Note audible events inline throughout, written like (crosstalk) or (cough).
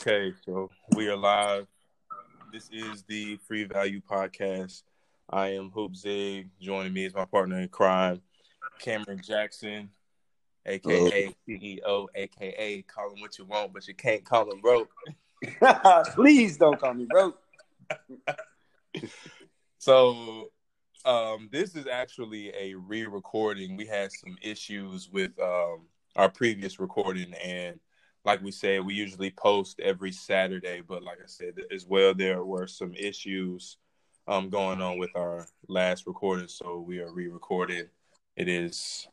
Okay, so we are live. This is the Free Value Podcast. I am Hoop Zig. Joining me is my partner in crime, Cameron Jackson, aka CEO, aka call him what you want, but you can't call him broke. (laughs) Please don't call me broke. (laughs) so um, this is actually a re-recording. We had some issues with um, our previous recording, and like we said, we usually post every Saturday. But like I said as well, there were some issues um, going on with our last recording, so we are re-recorded. It is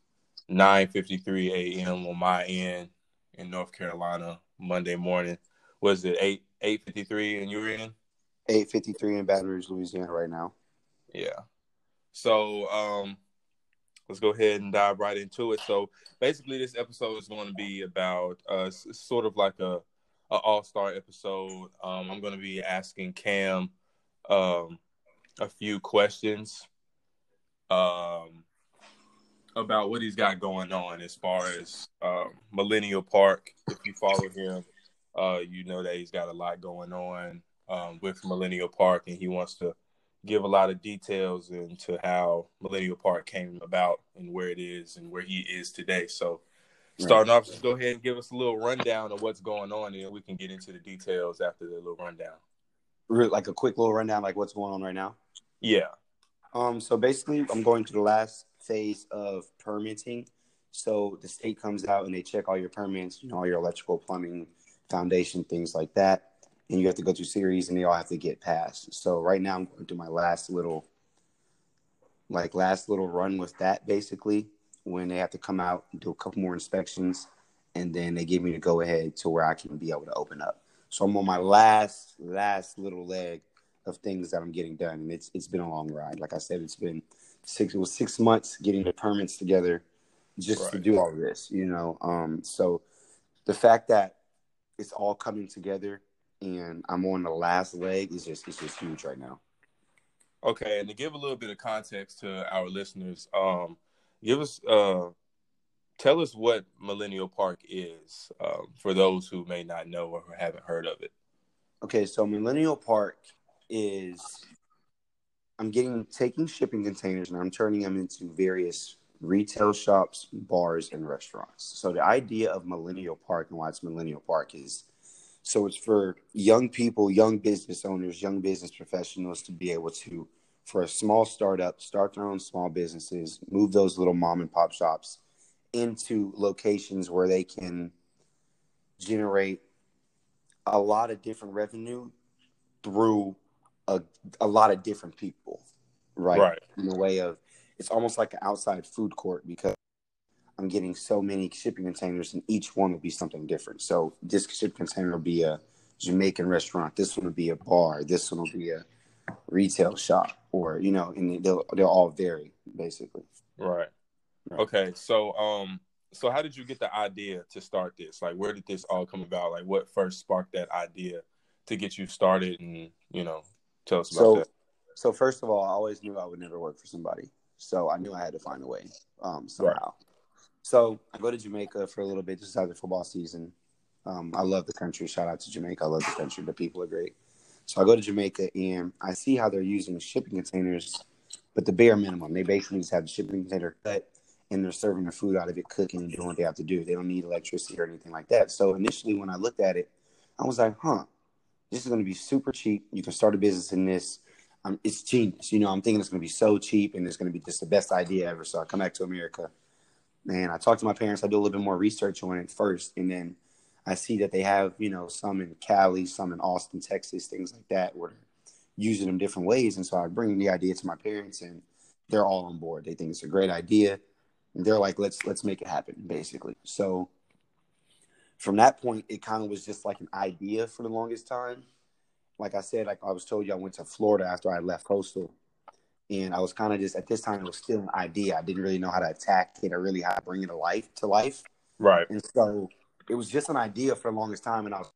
9:53 a.m. on my end in North Carolina Monday morning. Was it eight 8:53 and you're in? 8:53 in Baton Rouge, Louisiana, right now. Yeah. So um, let's go ahead and dive right into it. So basically, this episode is going to be about uh, sort of like a, a all star episode. Um, I'm going to be asking Cam um, a few questions um, about what he's got going on as far as um, Millennial Park. If you follow him, uh, you know that he's got a lot going on um, with Millennial Park, and he wants to give a lot of details into how Millennial Park came about and where it is and where he is today. So, starting right. off, just go ahead and give us a little rundown of what's going on, and we can get into the details after the little rundown. Like a quick little rundown, like what's going on right now. Yeah. Um. So basically, I'm going to the last phase of permitting. So the state comes out and they check all your permits, you know, all your electrical, plumbing, foundation, things like that and you have to go through series and they all have to get passed. So right now I'm going through my last little like last little run with that basically when they have to come out and do a couple more inspections and then they give me the go ahead to where I can be able to open up. So I'm on my last last little leg of things that I'm getting done and it's it's been a long ride. Like I said it's been six it was 6 months getting the permits together just right. to do all this, you know. Um so the fact that it's all coming together and I'm on the last leg is just it's just huge right now. Okay, and to give a little bit of context to our listeners, um, give us uh, tell us what Millennial Park is um, for those who may not know or haven't heard of it. Okay, so Millennial Park is I'm getting taking shipping containers and I'm turning them into various retail shops, bars, and restaurants. So the idea of Millennial Park and why it's Millennial Park is so it's for young people, young business owners, young business professionals to be able to, for a small startup, start their own small businesses, move those little mom and pop shops into locations where they can generate a lot of different revenue through a, a lot of different people, right? Right. In the way of, it's almost like an outside food court because I'm getting so many shipping containers, and each one will be something different. So this shipping container will be a Jamaican restaurant. This one will be a bar. This one will be a retail shop, or you know, and they'll they'll all vary basically. Right. right. Okay. So um, so how did you get the idea to start this? Like, where did this all come about? Like, what first sparked that idea to get you started? And you know, tell us about so, that. So first of all, I always knew I would never work for somebody. So I knew I had to find a way um, somehow. Right. So I go to Jamaica for a little bit just after the football season. Um, I love the country. Shout out to Jamaica. I love the country. The people are great. So I go to Jamaica and I see how they're using shipping containers, but the bare minimum. They basically just have the shipping container cut and they're serving the food out of it, cooking and doing what they have to do. They don't need electricity or anything like that. So initially, when I looked at it, I was like, huh, this is going to be super cheap. You can start a business in this. Um, it's genius. You know, I'm thinking it's going to be so cheap and it's going to be just the best idea ever. So I come back to America and I talked to my parents. I do a little bit more research on it first, and then I see that they have, you know, some in Cali, some in Austin, Texas, things like that, where they're using them different ways. And so I bring the idea to my parents, and they're all on board. They think it's a great idea, and they're like, "Let's let's make it happen," basically. So from that point, it kind of was just like an idea for the longest time. Like I said, like I was told you, I went to Florida after I left Coastal and I was kind of just at this time it was still an idea. I didn't really know how to attack it or really how to bring it to life to life. Right. And so it was just an idea for the longest time, and I was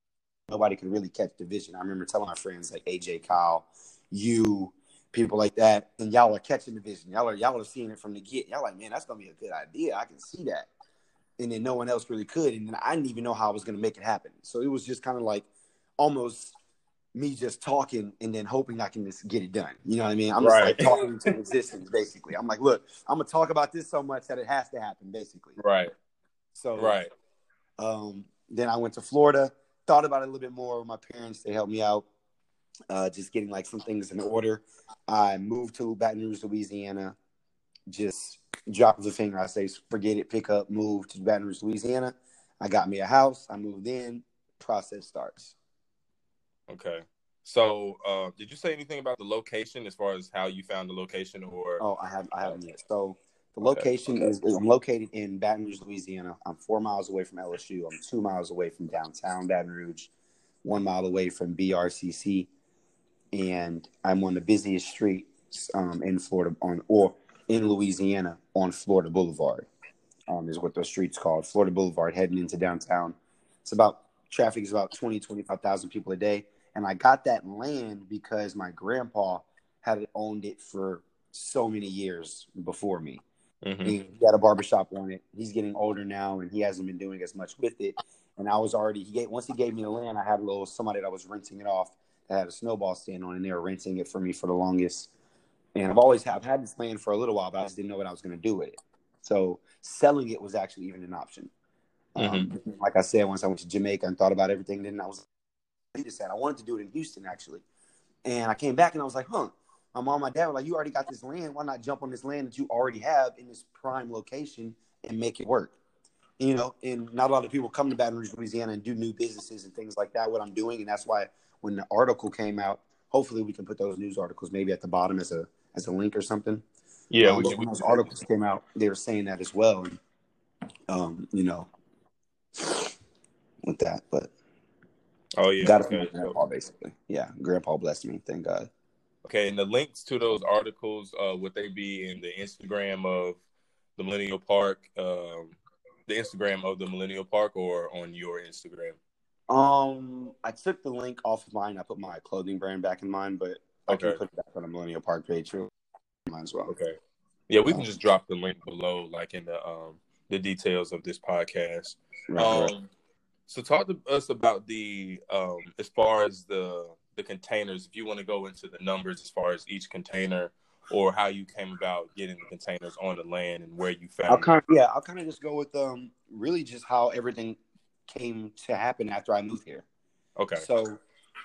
nobody could really catch the vision. I remember telling my friends like AJ Kyle, you, people like that, and y'all are catching the vision. Y'all are y'all are seeing it from the get. Y'all like, man, that's gonna be a good idea. I can see that. And then no one else really could, and then I didn't even know how I was gonna make it happen. So it was just kind of like almost me just talking and then hoping I can just get it done. You know what I mean? I'm just Right. like (laughs) talking into existence, basically. I'm like, look, I'm gonna talk about this so much that it has to happen, basically. Right. So Right. um, then I went to Florida, thought about it a little bit more with my parents. They helped me out, uh, just getting like some things in order. I moved to Baton Rouge, Louisiana. Just drop of the finger, I say, forget it, pick up, move to Baton Rouge, Louisiana. I got me a house. I moved in. Process starts. Okay. So, uh, did you say anything about the location as far as how you found the location, or Oh, I have I haven't yet. So the Okay. location is, is I'm located in Baton Rouge, Louisiana. I'm four miles away from LSU. I'm two miles away from downtown Baton Rouge, one mile away from BRCC, and I'm on the busiest streets um, in Florida on or in Louisiana on Florida Boulevard. Um, is what those streets called Florida Boulevard, heading into downtown. It's about traffic is about 20, 25,000 people a day. And I got that land because my grandpa had owned it for so many years before me. Mhm. He had a barbershop on it. He's getting older now and he hasn't been doing as much with it. And I was already he gave once he gave me the land, I had a little somebody that was renting it off that had a snowball stand on and they were renting it for me for the longest. And I've always have had this land for a little while, but I just didn't know what I was gonna do with it. So selling it was actually even an option. Um, like I said, once I went to Jamaica and thought about everything, then I was just said I wanted to do it in Houston actually. And I came back and I was like, huh. My mom, and my dad were like, you already got this land. Why not jump on this land that you already have in this prime location and make it work? You know, and not a lot of people come to Baton Rouge, Louisiana and do new businesses and things like that, what I'm doing. And that's why when the article came out, hopefully we can put those news articles maybe at the bottom as a as a link or something. yeah, Um, we when We those articles came out, they were saying that as well. And, um, you know, with that, but oh yeah. got it from Okay. my grandpa basically. Yeah, grandpa blessed me. Thank God. Okay, and the links to those articles, uh, would they be in the Instagram of the Millennial Park, um, the Instagram of the Millennial Park, or on your Instagram? Um, I took the link off of mine. I put my clothing brand back in mine, but I can put it back on the Millennial Park page too. Mine as well. Okay. Yeah, we can just drop the link below, like in the um the details of this podcast. Right, um, right. So talk to us about the um as far as the the containers. If you want to go into the numbers as far as each container, or how you came about getting the containers on the land and where you found. I'll kind of, yeah, I'll kind of just go with um really just how everything came to happen after I moved here. Okay. So,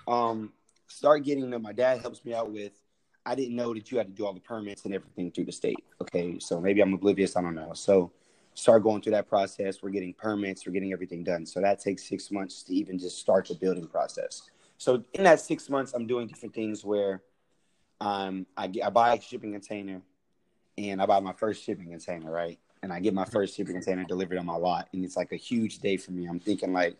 um, start getting them. My dad helps me out with. I didn't know that you had to do all the permits and everything through the state. Okay, so maybe I'm oblivious. I don't know. So, start going through that process. We're getting permits. We're getting everything done. So that takes six months to even just start the building process. So in that six months, I'm doing different things where, um, I get, I buy a shipping container, and I buy my first shipping container, right? And I get my first shipping container delivered on my lot, and it's like a huge day for me. I'm thinking like,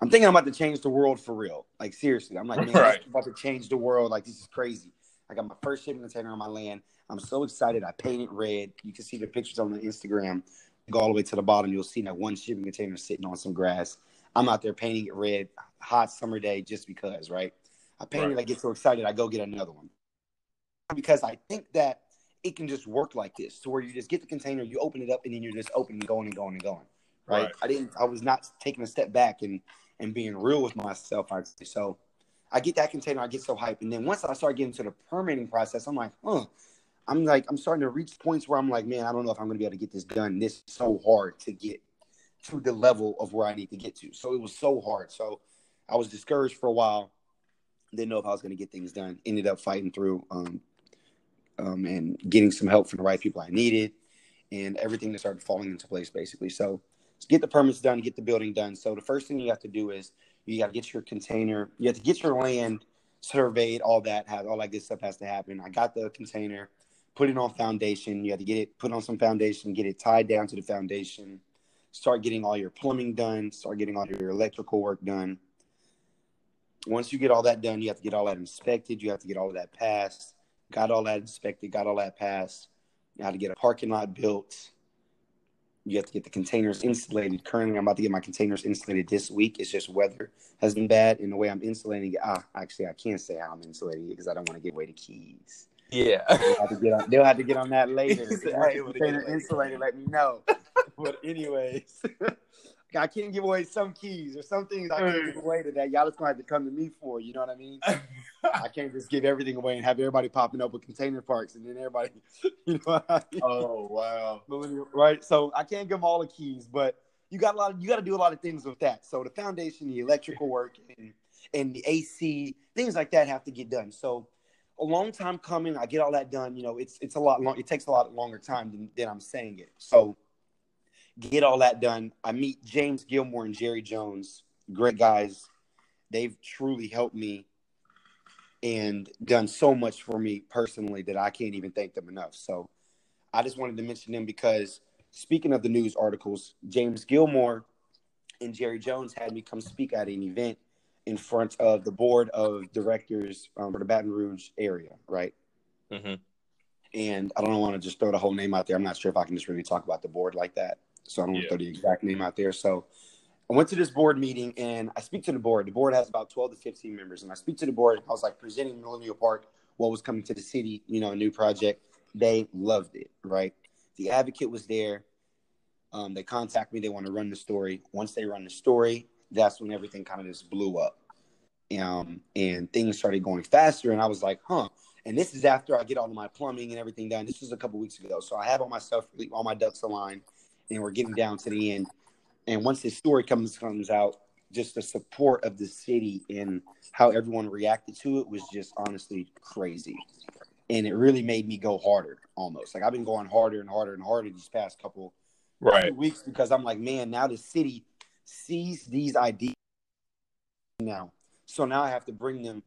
I'm thinking I'm about to change the world for real. Like seriously, I'm like, man, (laughs) Right. I'm about to change the world. Like this is crazy. I got my first shipping container on my land. I'm so excited. I painted red. You can see the pictures on the Instagram. Go all the way to the bottom. You'll see that one shipping container sitting on some grass. I'm out there painting it red, hot summer day, just because, right? I paint it. I get so excited. I go get another one because I think that it can just work like this, to where you just get the container, you open it up, and then you're just opening, going and going and going. Right? Right. I didn't. I was not taking a step back and and being real with myself. I'd say so. I get that container, I get so hyped, and then once I start getting to the permitting process, I'm like, huh. I'm like, I'm starting to reach points where I'm like, man, I don't know if I'm going to be able to get this done. This is so hard to get to the level of where I need to get to. So it was so hard. So I was discouraged for a while. Didn't know if I was going to get things done. Ended up fighting through um, um, and getting some help from the right people I needed, and everything that started falling into place basically. So get the permits done, get the building done. So the first thing you have to do is you got to get your container. You have to get your land surveyed. All that has all that good stuff has to happen. I got the container, put it on foundation. You have to get it put on some foundation, get it tied down to the foundation. Start getting all your plumbing done. Start getting all your electrical work done. Once you get all that done, you have to get all that inspected. You have to get all of that passed. Got all that inspected. Got all that passed. You have to get a parking lot built. You have to get the containers insulated. Currently, I'm about to get my containers insulated this week. It's just weather has been bad, and the way I'm insulating it. Ah, actually, I can't say how I'm insulating it because I don't want to give away the keys. Yeah. They'll have to get on, they'll have to get on that (laughs) later. He "Hey, container insulated, let me know. (laughs) (laughs) but anyways, I can't give away some keys or some things I can't give away to that. Y'all just gonna have to come to me for. You know what I mean? (laughs) I can't just give everything away and have everybody popping up with container parks and then everybody, (laughs) you know. I mean? Oh wow! Right. So I can't give them all the keys, but you got a lot. Of, you got to do a lot of things with that. So the foundation, the electrical work, and and the AC things like that have to get done. So a long time coming. I get all that done. You know, it's it's a lot long. It takes a lot longer time than, than I'm saying it. So get all that done. I meet James Gilmore and Jerry Jones, great guys. They've truly helped me and done so much for me personally that I can't even thank them enough. So I just wanted to mention them because speaking of the news articles, James Gilmore and Jerry Jones had me come speak at an event in front of the board of directors um, for the Baton Rouge area, right? Mm-hmm. And I don't want to just throw the whole name out there. I'm not sure if I can just really talk about the board like that. So I don't want to throw the exact name out there. So I went to this board meeting and I speak to the board. The board has about 12 to 15 members. And I speak to the board. I was like presenting Millennial Park, what was coming to the city, you know, a new project. They loved it, right? The advocate was there. Um, they contact me. They want to run the story. Once they run the story, that's when everything kind of just blew up. Um, and things started going faster. And I was like, huh. And this is after I get all of my plumbing and everything done. This was a couple weeks ago. So I have all my stuff, all my ducks aligned, and we're getting down to the end. And once this story comes comes out, just the support of the city and how everyone reacted to it was just honestly crazy. And it really made me go harder almost. Like I've been going harder and harder and harder these past couple right. weeks because I'm like, man, now the city sees these ideas now. So now I have to bring them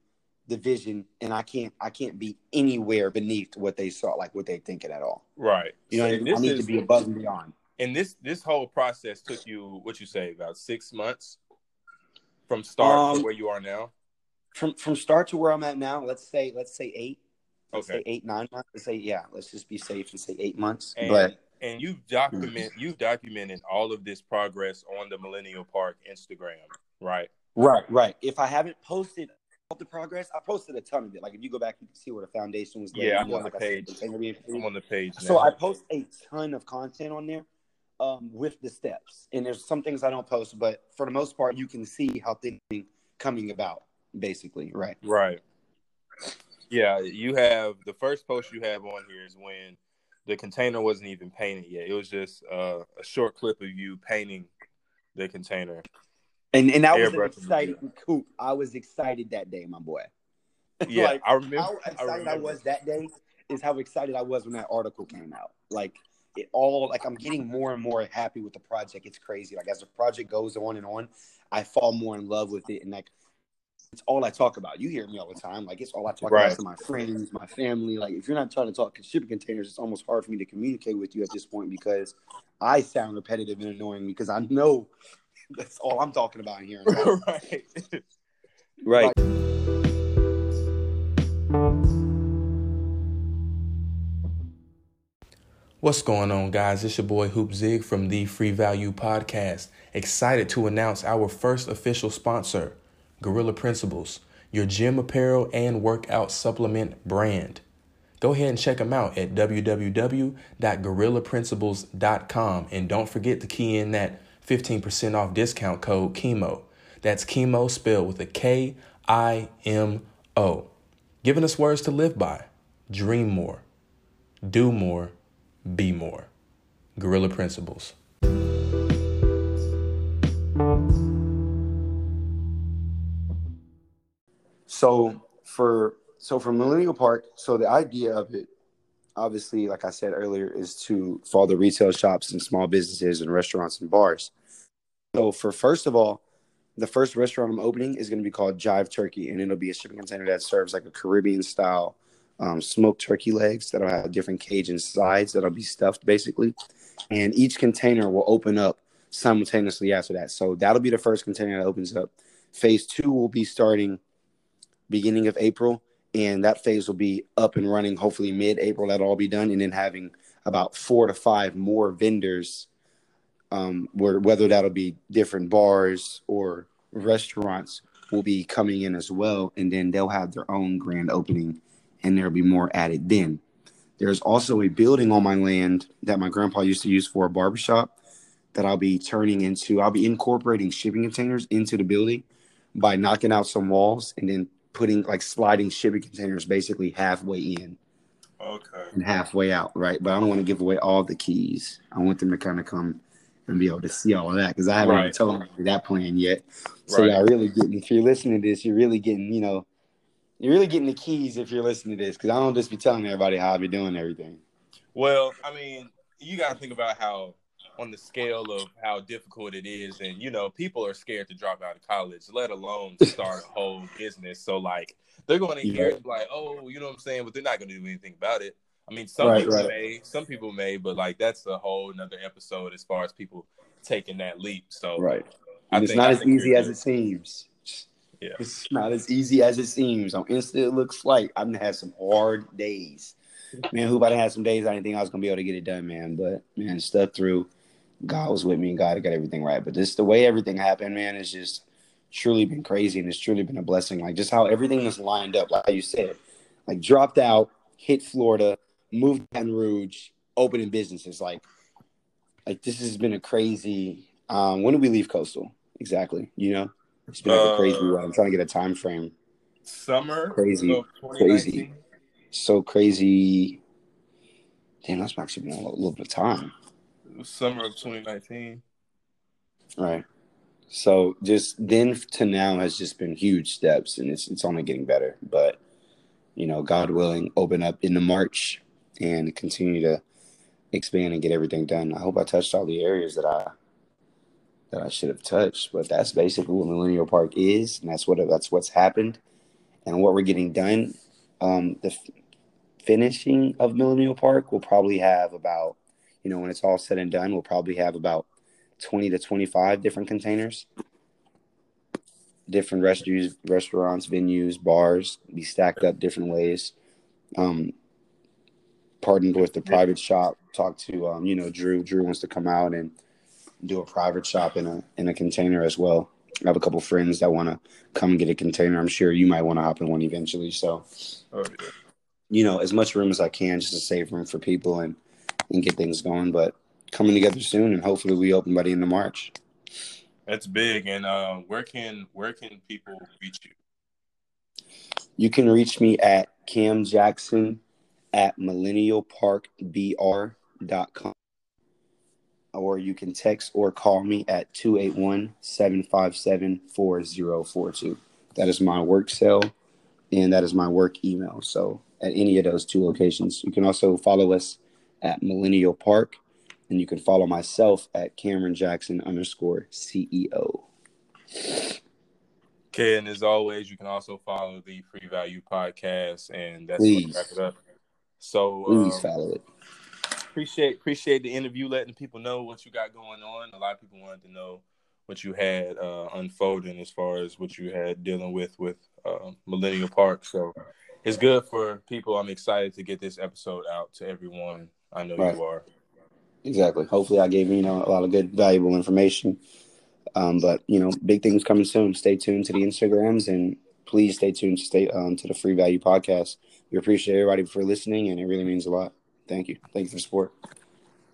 the vision and I can't I can't be anywhere beneath what they saw, like what they thinking at all. Right. You know, I, mean? I need is, to be above and beyond. And this this whole process took you what you say about six months from start um, to where you are now. From from start to where I'm at now, let's say let's say eight. Let's okay. say eight nine months. Let's say yeah. Let's just be safe and say eight months. And, but and you document you documented all of this progress on the Millennial Park Instagram, right? Right, right. If I haven't posted all the progress, I posted a ton of it. Like if you go back, you can see where the foundation was. Yeah, I'm on the page. I'm on the page. So I post a ton of content on there um, with the steps, and there's some things I don't post, but for the most part, you can see how things coming about. Basically, right? Right. Yeah, you have the first post you have on here is when the container wasn't even painted yet. It was just uh, a short clip of you painting the container. And and that was an exciting coup. I was excited that day, my boy. (laughs) Yeah, like, I remember. How excited I, remember. I was that day is how excited I was when that article came out. Like it all, like I'm getting more and more happy with the project. It's crazy. Like as the project goes on and on, I fall more in love with it, and like it's all I talk about. You hear me all the time. Like it's all I talk right. about to my friends, my family. Like if you're not trying to talk shipping containers, it's almost hard for me to communicate with you at this point because I sound repetitive and annoying because I know (laughs) that's all I'm talking about here. (laughs) right. right. What's going on, guys? It's your boy Hoop Zig from the Free Value Podcast. Excited to announce our first official sponsor, Gorilla Principles, your gym apparel and workout supplement brand. Go ahead and check them out at www.gorillaprinciples.com and don't forget to key in that 15% off discount code KIMO. That's KIMO spelled with a K I M O. Giving us words to live by. Dream more, do more, be more. Gorilla Principles. So for so for Millennial Park, so the idea of it obviously, like I said earlier, is to all the retail shops and small businesses and restaurants and bars. So, for first of all, the first restaurant I'm opening is going to be called Jive Turkey, and it'll be a shipping container that serves like a Caribbean style um, smoked turkey legs that'll have different Cajun sides that'll be stuffed basically, and each container will open up simultaneously after that. So that'll be the first container that opens up. Phase two will be starting beginning of April, and that phase will be up and running hopefully mid-April. That'll all be done, and then having about four to five more vendors, um, where whether that'll be different bars or restaurants will be coming in as well, and then they'll have their own grand opening, and there'll be more added then. There's also a building on my land that my grandpa used to use for a barbershop that I'll be turning into. I'll be incorporating shipping containers into the building by knocking out some walls and then putting like sliding shipping containers basically halfway in Okay. and halfway out, right? But I don't want to give away all the keys. I want them to kind of come and be able to see all of that because I haven't Right. told them that plan yet. So Right. y'all really getting if you're listening to this, you're really getting, you know, you're really getting the keys if you're listening to this because I don't just be telling everybody how I be doing everything. Well, I mean, you got to think about how, on the scale of how difficult it is, and you know, people are scared to drop out of college, let alone start a whole business. So, like, they're going to hear it like, oh, you know what I'm saying, but they're not going to do anything about it. I mean, some Right, people right. may, some people may, but like, that's a whole another episode as far as people taking that leap. So, Right. I And it's not I as easy as it seems. Yeah. It's not as easy as it seems. On Insta, it looks like gonna have some hard days. Man, who about to have some days I didn't think I was gonna be able to get it done, man. But man, stuck through. God was with me and God got everything right. But this the way everything happened, man, it's just truly been crazy and it's truly been a blessing. Like just how everything is lined up, like you said. Like dropped out, hit Florida, moved to Baton Rouge, opening businesses. Like like this has been a crazy um when did we leave coastal? Exactly. You know? It's been like a crazy Uh, run. I'm trying to get a time frame. Summer Crazy, 2019. So crazy. Damn, that's actually been a little bit of time. Summer of 2019. All right. So just then to now has just been huge steps, and it's it's only getting better. But you know, God willing, open up into March and continue to expand and get everything done. I hope I touched all the areas that I that I should have touched. But that's basically what Millennial Park is, and that's what that's what's happened, and what we're getting done. Um, the f- finishing of Millennial Park will probably have about, you know, when it's all said and done, we'll probably have about 20 to 25 different containers different restaurants restaurants venues bars be stacked up different ways um partnered with the private shop talked to um you know drew drew wants to come out and do a private shop in a in a container as well i have a couple friends that want to come and get a container i'm sure you might want to hop in one eventually so Oh, yeah. you know as much room as i can just to save room for people and and get things going but coming together soon and hopefully we open by the end of march That's big. And uh, where can where can people reach you? You can reach me at Cam Jackson at millennialparkbr.com. Or you can text or call me at 281 757 4042. That is my work cell and that is my work email. So at any of those two locations, you can also follow us at Millennial Park and you can follow myself at Cameron Jackson underscore CEO. Okay, and as always, you can also follow the Free Value Podcast, and that's Please. gonna wrap it up. So Please um, follow it. Appreciate appreciate the interview, letting people know what you got going on. A lot of people wanted to know what you had uh, unfolding as far as what you had dealing with with uh, Millennial Park. So it's good for people. I'm excited to get this episode out to everyone. I know Right. you are. Exactly. Hopefully, I gave you know a lot of good, valuable information. Um, but you know, big things coming soon. Stay tuned to the Instagrams and please stay tuned to stay um, to the Free Value Podcast. We appreciate everybody for listening, and it really means a lot. Thank you. Thank you for support.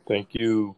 Thank you.